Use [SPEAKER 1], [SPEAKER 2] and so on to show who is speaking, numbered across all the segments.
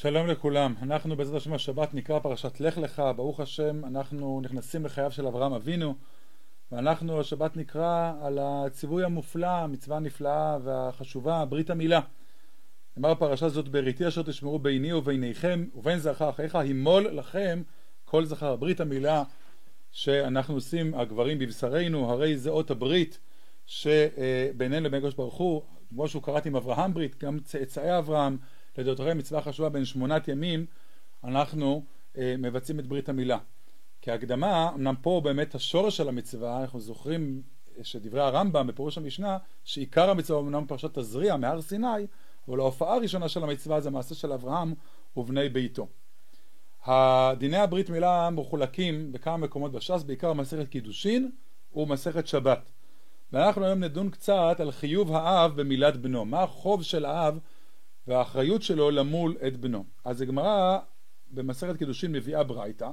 [SPEAKER 1] שלום לכולם, אנחנו בעזרת השם השבת נקרא פרשת לך לך, ברוך השם אנחנו נכנסים לחייו של אברהם אבינו ואנחנו השבת נקרא על הציווי המופלא, המצווה הנפלאה והחשובה, ברית המילה. נאמר פרשה זאת בריתי אשר תשמרו ביני וביניכם ובין זכר אחריך הימול לכם כל זכר. ברית המילה שאנחנו עושים הגברים בבשרנו, הרי זה אות הברית שבינינו לבין הקדוש ברוך הוא, כמו שהוא קראת עם אברהם ברית, גם צאצאי אברהם לדעותיכם מצווה חשובה בין שמונת ימים אנחנו אה, מבצעים את ברית המילה. כהקדמה, אמנם פה באמת השורש של המצווה, אנחנו זוכרים שדברי הרמב"ם בפירוש המשנה, שעיקר המצווה אמנם פרשת תזריע מהר סיני, אבל ההופעה הראשונה של המצווה זה מעשה של אברהם ובני ביתו. דיני הברית מילה מחולקים בכמה מקומות בש"ס, בעיקר מסכת קידושין ומסכת שבת. ואנחנו היום נדון קצת על חיוב האב במילת בנו, מה החוב של האב והאחריות שלו למול את בנו. אז הגמרא במסכת קידושין מביאה ברייתא,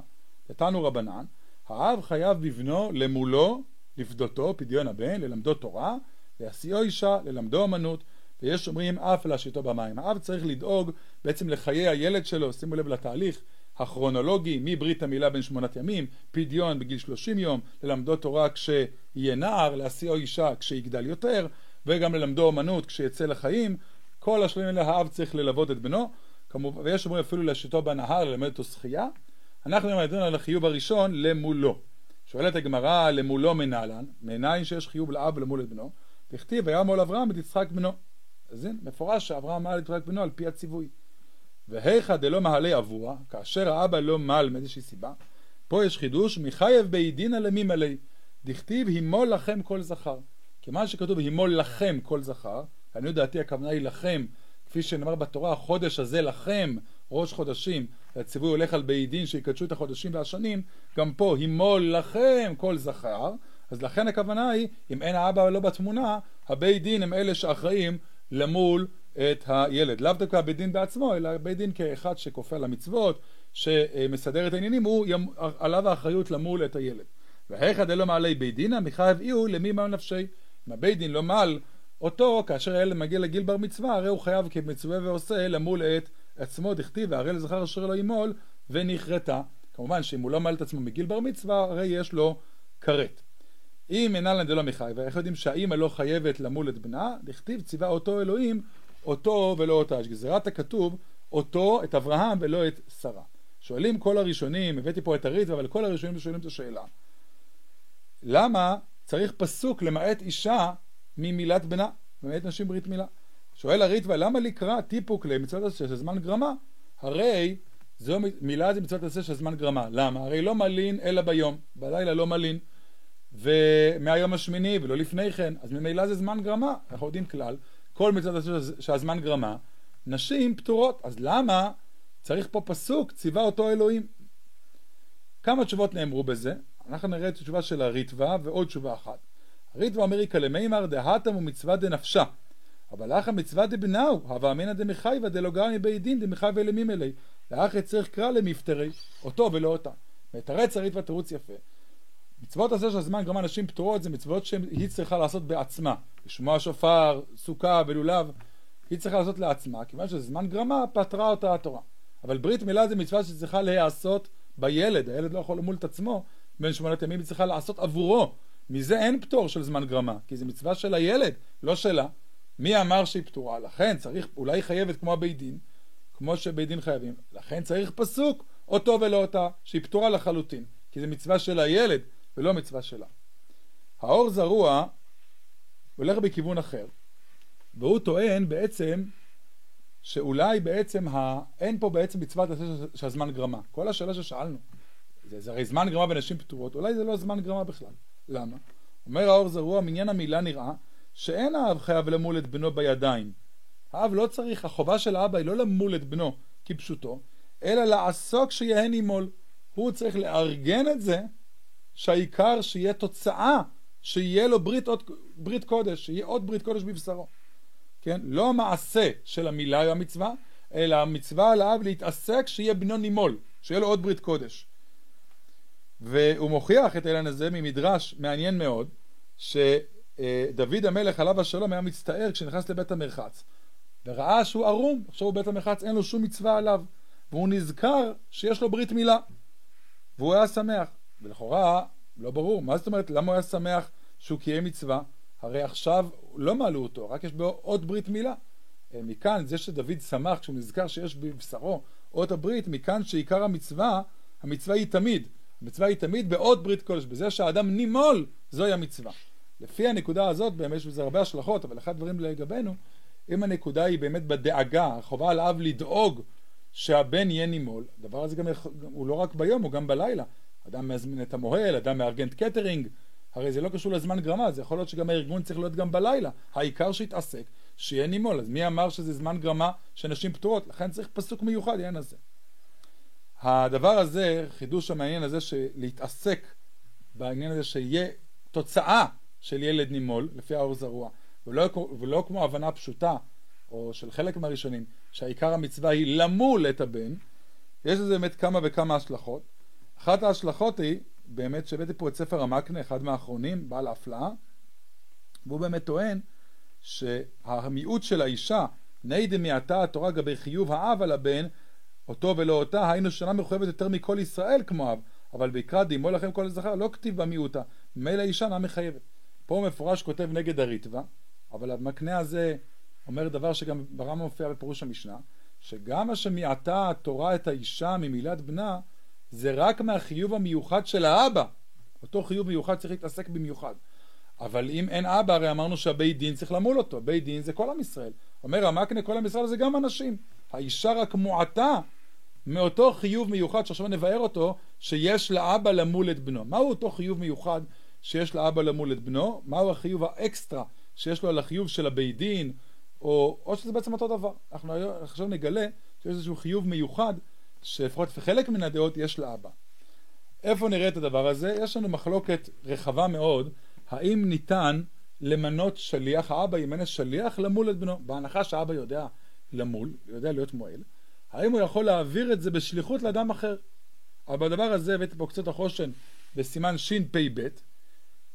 [SPEAKER 1] נתנו רבנן, האב חייב בבנו למולו, לפדותו, פדיון הבן, ללמדו תורה, להשיאו אישה, ללמדו אמנות, ויש אומרים אף להשיטו במים. האב צריך לדאוג בעצם לחיי הילד שלו, שימו לב לתהליך הכרונולוגי, מברית המילה בין שמונת ימים, פדיון בגיל שלושים יום, ללמדו תורה כשיהיה נער, להשיאו אישה כשיגדל יותר, וגם ללמדו אמנות כשיצא לחיים, כל השלבים האלה האב צריך ללוות את בנו, כמובן, ויש אומרים אפילו להשיטו בנהר ללמד אותו שחייה. אנחנו נדון על החיוב הראשון למולו. שואלת הגמרא למולו מנהלן, מניין שיש חיוב לאב למול את בנו, וכתיב וימול אברהם את יצחק בנו. אז הנה, מפורש שאברהם מעל את יצחק בנו על פי הציווי. והיכא דלא מהלי אבוה, כאשר האבא לא מעל מאיזושהי סיבה, פה יש חידוש, מחייב בעידינא למי מלא. דכתיב הימול לכם כל זכר. כיוון שכתוב הימול לכם כל זכר, לעניות דעתי הכוונה היא לכם, כפי שנאמר בתורה, החודש הזה לכם, ראש חודשים, והציווי הולך על בית דין שיקדשו את החודשים והשנים, גם פה הימול לכם כל זכר, אז לכן הכוונה היא, אם אין האבא לא בתמונה, הבית דין הם אלה שאחראים למול את הילד. לאו דווקא הבית דין בעצמו, אלא בית דין כאחד שכופה על המצוות, שמסדר את העניינים, הוא עליו האחריות למול את הילד. והיכא דלא מעלי בית דינא, מחייב איהו למי מהו נפשי. אם הבית דין לא מעל אותו, כאשר הילד מגיע לגיל בר מצווה, הרי הוא חייב כמצווה ועושה למול את עצמו, דכתיב, והרי לזכר אשר לא ימול, ונכרתה. כמובן שאם הוא לא מעל את עצמו מגיל בר מצווה, הרי יש לו כרת. אם אינן דלא מחייבה, איך יודעים שהאימא לא חייבת למול את בנה? דכתיב ציווה אותו אלוהים, אותו ולא אותה. יש גזירת הכתוב, אותו, את אברהם ולא את שרה. שואלים כל הראשונים, הבאתי פה את הריטווה, אבל כל הראשונים שואלים את השאלה. למה צריך פסוק למעט אישה ממילת בנה, באמת נשים ברית מילה. שואל הריטווה, למה לקרוא טיפוק למצוות עשה של זמן גרמה? הרי זו מילה זה מצוות עשה של זמן גרמה. למה? הרי לא מלין אלא ביום, בלילה לא מלין. ומהיום השמיני ולא לפני כן, אז ממילא זה זמן גרמה. אנחנו יודעים כלל, כל מצוות עשה שהזמן גרמה, נשים פטורות. אז למה צריך פה פסוק, ציווה אותו אלוהים? כמה תשובות נאמרו בזה? אנחנו נראה את התשובה של הריטווה ועוד תשובה אחת. ריטבו אמריקה למימר דהתם ומצווה דנפשה. אבל אחא מצווה דבנאו, הווה אמינא דמחייבא דלא גרע מבית דין דמחייבא למימלי. לאחי צריך קרא למפטרי, אותו ולא אותה. מתרץ הריטב"א תירוץ יפה. מצוות עשה של הזמן גרמה נשים פטורות זה מצוות שהיא צריכה לעשות בעצמה. לשמוע שופר, סוכה ולולב, היא צריכה לעשות לעצמה, כיוון שזה זמן גרמה, פטרה אותה התורה. אבל ברית מילה זה מצווה שצריכה להיעשות בילד, הילד לא יכול למול את עצמו, בין שמונת ימים היא צריכה לעשות עבורו, מזה אין פטור של זמן גרמה, כי זו מצווה של הילד, לא שלה. מי אמר שהיא פטורה? לכן צריך, אולי חייבת כמו הבית דין, כמו שבית דין חייבים. לכן צריך פסוק, אותו ולא אותה, שהיא פטורה לחלוטין, כי זו מצווה של הילד ולא מצווה שלה. האור זרוע הולך בכיוון אחר, והוא טוען בעצם שאולי בעצם ה... אין פה בעצם מצוות של הזמן גרמה. כל השאלה ששאלנו, זה, זה הרי זמן גרמה בנשים פטורות, אולי זה לא זמן גרמה בכלל. למה? אומר האור זרוע, מניין המילה נראה שאין האב חייב למול את בנו בידיים. האב לא צריך, החובה של האבא היא לא למול את בנו כפשוטו, אלא לעסוק שיהן ימול. הוא צריך לארגן את זה שהעיקר שיהיה תוצאה, שיהיה לו ברית, עוד, ברית קודש, שיהיה עוד ברית קודש בבשרו. כן? לא המעשה של המילה או המצווה, אלא המצווה על האב להתעסק שיהיה בנו נימול, שיהיה לו עוד ברית קודש. והוא מוכיח את העניין הזה ממדרש מעניין מאוד, שדוד המלך עליו השלום היה מצטער כשנכנס לבית המרחץ, וראה שהוא ערום, עכשיו בית המרחץ אין לו שום מצווה עליו, והוא נזכר שיש לו ברית מילה, והוא היה שמח. ולכאורה, לא ברור, מה זאת אומרת, למה הוא היה שמח שהוא קיים מצווה? הרי עכשיו לא מעלו אותו, רק יש בו עוד ברית מילה. אה, מכאן, זה שדוד שמח כשהוא נזכר שיש בבשרו אות הברית, מכאן שעיקר המצווה, המצווה היא תמיד. המצווה היא תמיד בעוד ברית קודש, בזה שהאדם נימול, זוהי המצווה. לפי הנקודה הזאת, באמת יש בזה הרבה השלכות, אבל אחד הדברים לגבינו, אם הנקודה היא באמת בדאגה, החובה על האב לדאוג שהבן יהיה נימול, הדבר הזה גם הוא לא רק ביום, הוא גם בלילה. אדם מזמין את המוהל, אדם מארגן קטרינג, הרי זה לא קשור לזמן גרמה, זה יכול להיות שגם הארגון צריך להיות גם בלילה. העיקר שיתעסק, שיהיה נימול. אז מי אמר שזה זמן גרמה שנשים פטורות? לכן צריך פסוק מיוחד לעניין הזה. הדבר הזה, חידוש המעניין הזה, שלהתעסק בעניין הזה שיהיה תוצאה של ילד נימול, לפי האור זרוע, ולא, ולא כמו הבנה פשוטה, או של חלק מהראשונים, שהעיקר המצווה היא למול את הבן, יש לזה באמת כמה וכמה השלכות. אחת ההשלכות היא, באמת שהבאתי פה את ספר המקנה, אחד מהאחרונים, בעל ההפלאה, והוא באמת טוען שהמיעוט של האישה, ני דמעתה התורה גבי חיוב האב על הבן, אותו ולא אותה, היינו שנה מחויבת יותר מכל ישראל כמו אב, אבל ויקרא דימו לכם כל הזכר, לא כתיב במיעוטה, מילא אישה אינה מחייבת. פה מפורש כותב נגד הריטב"א, אבל המקנה הזה אומר דבר שגם ברמה מופיע בפירוש המשנה, שגם מה שמיעטה התורה את האישה ממילת בנה, זה רק מהחיוב המיוחד של האבא. אותו חיוב מיוחד צריך להתעסק במיוחד. אבל אם אין אבא, הרי אמרנו שהבית דין צריך למול אותו. בית דין זה כל עם ישראל. אומר המקנה כל עם ישראל זה גם אנשים. האישה רק מועטה מאותו חיוב מיוחד שעכשיו נבהר אותו, שיש לאבא למול את בנו. מהו אותו חיוב מיוחד שיש לאבא למול את בנו? מהו החיוב האקסטרה שיש לו על החיוב של הבית דין, או, או שזה בעצם אותו דבר. אנחנו עכשיו נגלה שיש איזשהו חיוב מיוחד שלפחות חלק מן הדעות יש לאבא. איפה נראה את הדבר הזה? יש לנו מחלוקת רחבה מאוד, האם ניתן למנות שליח, האבא ימנה שליח למול את בנו, בהנחה שהאבא יודע למול, יודע להיות מועל, האם הוא יכול להעביר את זה בשליחות לאדם אחר? אבל בדבר הזה הבאתי פה קצת החושן בסימן שפ"ב,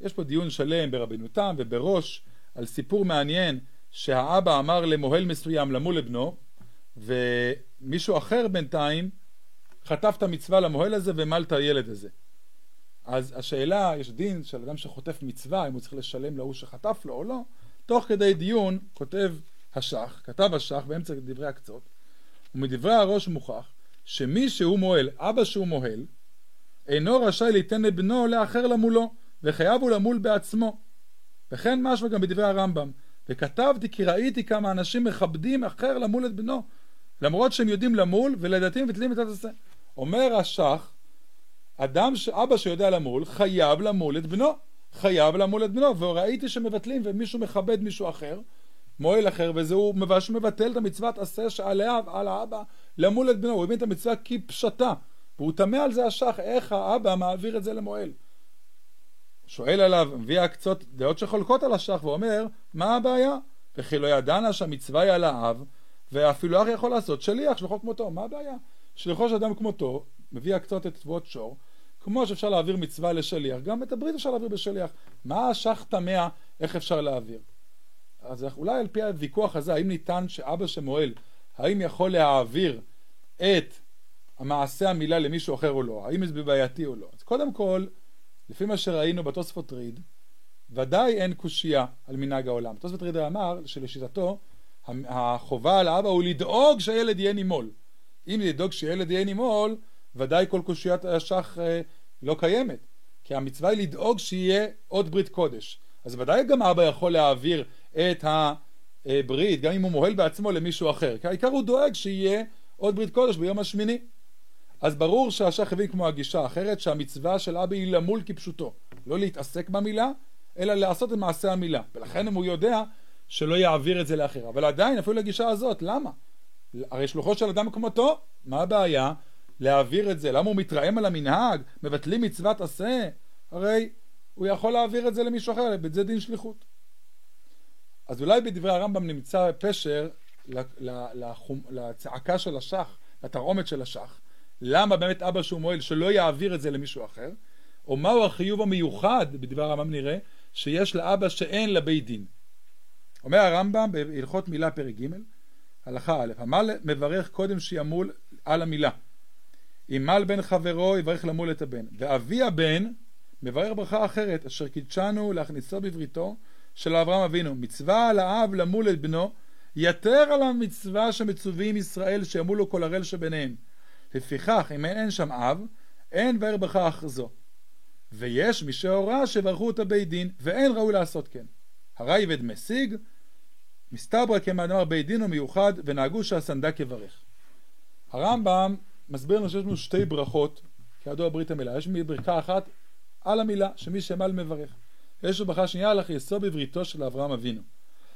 [SPEAKER 1] יש פה דיון שלם ברבינו תם ובראש על סיפור מעניין שהאבא אמר למוהל מסוים למול לבנו ומישהו אחר בינתיים חטף את המצווה למוהל הזה ומל את הילד הזה. אז השאלה, יש דין של אדם שחוטף מצווה, אם הוא צריך לשלם להוא שחטף לו או לא, תוך כדי דיון כותב השח, כתב השח באמצע דברי הקצות, ומדברי הראש מוכח שמי שהוא מוהל, אבא שהוא מוהל, אינו רשאי ליתן לבנו לאחר למולו, וחייב הוא למול בעצמו. וכן משהו גם בדברי הרמב"ם. וכתבתי כי ראיתי כמה אנשים מכבדים אחר למול את בנו, למרות שהם יודעים למול, ולדעתי מבטלים את התעשה. אומר השח, אדם. אבא שיודע למול, חייב למול את בנו. חייב למול את בנו, וראיתי שמבטלים ומישהו מכבד מישהו אחר, מועל אחר, וזה הוא מבש, מבטל את המצוות עשה שעליה, על האבא, למול את בנו, הוא הבין את המצווה כפשטה, והוא תמה על זה השח, איך האבא מעביר את זה למועל. שואל עליו, מביא הקצות דעות שחולקות על השח, ואומר, מה הבעיה? וכי לא ידענה שהמצווה היא על האב, ואפילו אח יכול לעשות שליח, שלוחו כמותו, מה הבעיה? שליחו של אדם כמותו, מביא הקצות את תבואות שור, כמו שאפשר להעביר מצווה לשליח, גם את הברית אפשר להעביר בשליח. מה השח תמה, איך אפשר להעביר? אז אולי על פי הוויכוח הזה, האם ניתן שאבא שמועל, האם יכול להעביר את המעשה המילה למישהו אחר או לא? האם זה בעייתי או לא? אז קודם כל, לפי מה שראינו בתוספות ריד, ודאי אין קושייה על מנהג העולם. תוספות ריד אמר שלשיטתו, החובה על האבא הוא לדאוג שהילד יהיה נימול. אם לדאוג שילד יהיה נימול, ודאי כל קושיית השח אה, לא קיימת. כי המצווה היא לדאוג שיהיה עוד ברית קודש. אז ודאי גם אבא יכול להעביר את הברית, גם אם הוא מוהל בעצמו למישהו אחר. כי העיקר הוא דואג שיהיה עוד ברית קודש ביום השמיני. אז ברור שהשח הבין כמו הגישה האחרת, שהמצווה של אבא היא למול כפשוטו. לא להתעסק במילה, אלא לעשות את מעשה המילה. ולכן אם הוא יודע שלא יעביר את זה לאחר. אבל עדיין, אפילו לגישה הזאת, למה? הרי שלוחו של אדם כמותו, מה הבעיה? להעביר את זה. למה הוא מתרעם על המנהג? מבטלים מצוות עשה? הרי הוא יכול להעביר את זה למישהו אחר, בזה דין שליחות. אז אולי בדברי הרמב"ם נמצא פשר לצעקה של השח, לתרעומת של השח. למה באמת אבא שהוא מועל שלא יעביר את זה למישהו אחר? או מהו החיוב המיוחד, בדבר הרמב"ם נראה, שיש לאבא שאין לבית דין. אומר הרמב"ם בהלכות מילה פרק ג' הלכה א', אמר מברך קודם שימול על המילה. אם מל בן חברו יברך למול את הבן, ואבי הבן מברך ברכה אחרת, אשר קידשנו להכניסו בבריתו של אברהם אבינו. מצווה על האב למול את בנו, יתר על המצווה שמצווים ישראל שימולו כל הראל שביניהם. לפיכך, אם אין שם אב, אין באר אח זו. ויש מי שהורה שברכו אותה בית דין, ואין ראוי לעשות כן. הרייבד משיג, מסתברא כמאמר בית דין ומיוחד, ונהגו שהסנדק יברך. הרמב"ם מסביר לנו שיש לנו שתי ברכות, כידוע ברית המילה. יש ברכה אחת על המילה, שמי שמל מברך. יש ברכה שנייה על הכייסו בבריתו של אברהם אבינו.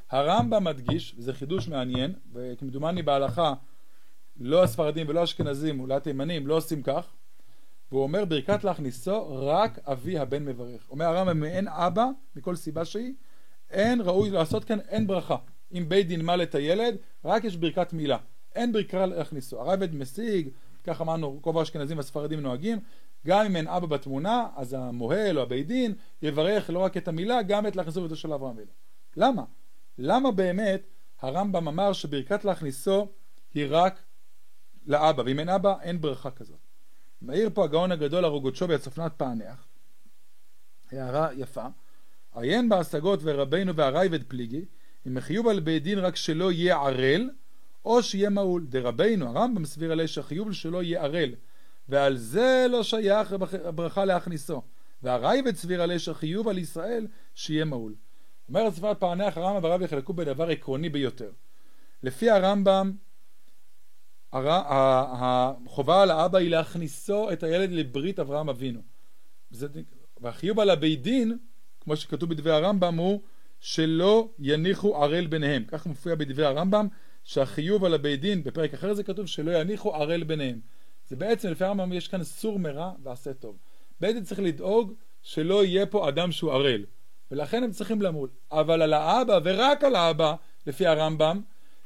[SPEAKER 1] הרמב"ם מדגיש, וזה חידוש מעניין, וכמדומני בהלכה לא הספרדים ולא האשכנזים, אולי התימנים, לא עושים כך, והוא אומר ברכת להכניסו רק אבי הבן מברך. אומר הרמב"ם אין אבא מכל סיבה שהיא אין ראוי לעשות כאן אין ברכה. אם בית דין מל את הילד רק יש ברכת מילה. אין ברכה להכניסו. הרייבד משיג, כך אמרנו רוב האשכנזים והספרדים נוהגים, גם אם אין אבא בתמונה אז המוהל או הבית דין יברך לא רק את המילה גם את להכניסו ביתו של אברהם אבינו. למה? למה באמת הרמב"ם אמר שברכת להכניסו היא רק לאבא ואם אין אבא אין ברכה כזאת. מעיר פה הגאון הגדול הרוגוצ'ובי הצפנת פענח, הערה יפה, עיין בהשגות ורבינו והרייבד פליגי, אם החיוב על בית דין רק שלא יהיה ערל, או שיהיה מעול. דרבינו, הרמב"ם סביר עלי שהחיוב שלא יהיה ערל, ועל זה לא שייך הברכה להכניסו. והרייבד סביר עלי שהחיוב על ישראל שיהיה מעול. אומר הצפת פענח הרמב"ם והרב יחלקו בדבר עקרוני ביותר. לפי הרמב"ם החובה על האבא היא להכניסו את הילד לברית אברהם אבינו. והחיוב על הבית דין, כמו שכתוב בדברי הרמב"ם, הוא שלא יניחו ערל ביניהם. כך מופיע בדברי הרמב"ם, שהחיוב על הבית דין, בפרק אחר זה כתוב שלא יניחו ערל ביניהם. זה בעצם, לפי הרמב"ם יש כאן סור מרע ועשה טוב. דין צריך לדאוג שלא יהיה פה אדם שהוא ערל. ולכן הם צריכים למול. אבל על האבא, ורק על האבא, לפי הרמב"ם,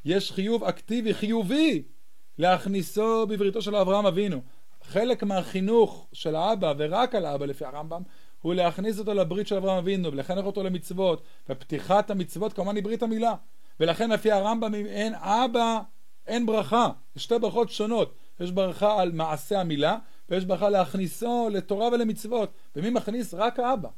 [SPEAKER 1] יש חיוב אקטיבי, חיובי, להכניסו בבריתו של אברהם אבינו. חלק מהחינוך של האבא, ורק על האבא לפי הרמב"ם, הוא להכניס אותו לברית של אברהם אבינו, ולחנך אותו למצוות, ופתיחת המצוות כמובן היא ברית המילה. ולכן לפי הרמב"ם אם אין אבא, אין ברכה. שתי ברכות שונות. יש ברכה על מעשה המילה, ויש ברכה להכניסו לתורה ולמצוות. ומי מכניס? רק האבא.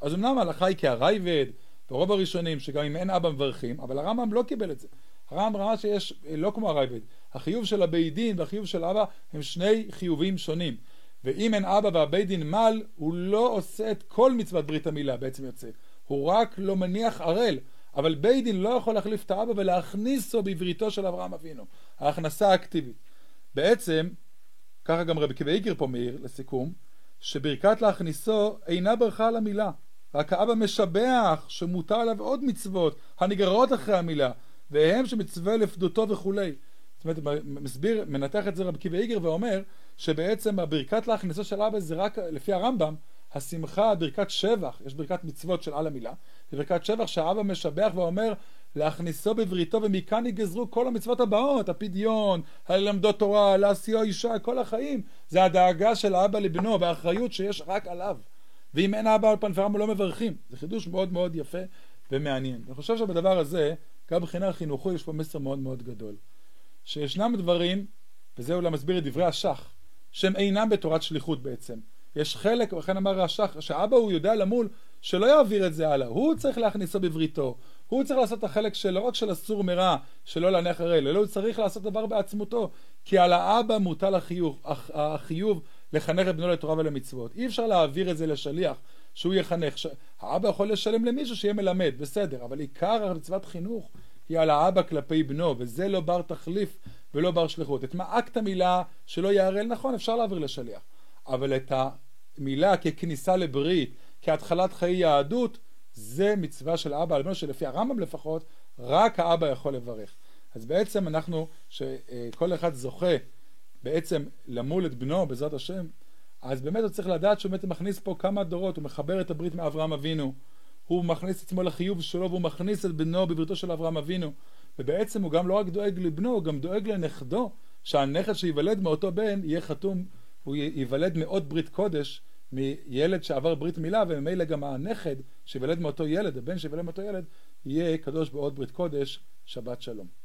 [SPEAKER 1] אז אמנם ההלכה היא כהרייבד, ורוב הראשונים שגם אם אין אבא מברכים, אבל הרמב"ם לא קיבל את זה. הרמב"ם ראה שיש, לא כמו הרייבד, החיוב של הבית דין והחיוב של אבא הם שני חיובים שונים. ואם אין אבא והבית דין מל, הוא לא עושה את כל מצוות ברית המילה בעצם יוצא. הוא רק לא מניח ערל. אבל בית דין לא יכול להחליף את האבא ולהכניסו בבריתו של אברהם אבינו. ההכנסה האקטיבית. בעצם, ככה גם רבי קיבי פה מעיר, לסיכום, שברכת להכניסו אינה ברכה על המילה. רק האבא משבח שמותר עליו עוד מצוות הנגררות אחרי המילה, והם שמצווה לפדותו וכולי. זאת אומרת, מסביר, מנתח את זה רבי קיבי איגר ואומר שבעצם הברכת להכניסו של אבא זה רק, לפי הרמב"ם, השמחה, ברכת שבח, יש ברכת מצוות של על המילה, זה ברכת שבח שהאבא משבח ואומר להכניסו בבריתו ומכאן יגזרו כל המצוות הבאות, הפדיון, הלמדות תורה, להשיאו אישה, כל החיים, זה הדאגה של האבא לבנו והאחריות שיש רק עליו. ואם אין אבא על ורמב"ם לא מברכים. זה חידוש מאוד מאוד יפה ומעניין. אני חושב שבדבר הזה, גם מבחינה חינוכו יש פה מסר מאוד מאוד גדול. שישנם דברים, וזה אולי מסביר את דברי השח, שהם אינם בתורת שליחות בעצם. יש חלק, וכן אמר השח, שאבא הוא יודע למול, שלא יעביר את זה הלאה. הוא צריך להכניסו בבריתו. הוא צריך לעשות את החלק שלו, לא רק של אסור מרע, שלא להניח הראל, אלא הוא צריך לעשות דבר בעצמותו. כי על האבא מוטל החיוב, החיוב לחנך את בנו לתורה ולמצוות. אי אפשר להעביר את זה לשליח, שהוא יחנך. ש... האבא יכול לשלם למישהו שיהיה מלמד, בסדר, אבל עיקר המצוות חינוך היא על האבא כלפי בנו, וזה לא בר תחליף ולא בר שליחות. את מעקת המילה שלא יערל, נכון, אפשר להעביר לשליח. אבל את המילה ככניסה לברית, כהתחלת חיי יהדות, זה מצווה של אבא על בנו, שלפי הרמב"ם לפחות, רק האבא יכול לברך. אז בעצם אנחנו, שכל אחד זוכה בעצם למול את בנו בעזרת השם, אז באמת הוא צריך לדעת שהוא באמת מכניס פה כמה דורות, הוא מחבר את הברית מאברהם אבינו, הוא מכניס את עצמו לחיוב שלו והוא מכניס את בנו בבריתו של אברהם אבינו, ובעצם הוא גם לא רק דואג לבנו, הוא גם דואג לנכדו, שהנכד שייוולד מאותו בן יהיה חתום, הוא ייוולד מאות ברית קודש מילד שעבר ברית מילה, וממילא גם הנכד שייוולד מאותו ילד, הבן שייוולד מאותו ילד, יהיה קדוש בעוד ברית קודש, שבת שלום.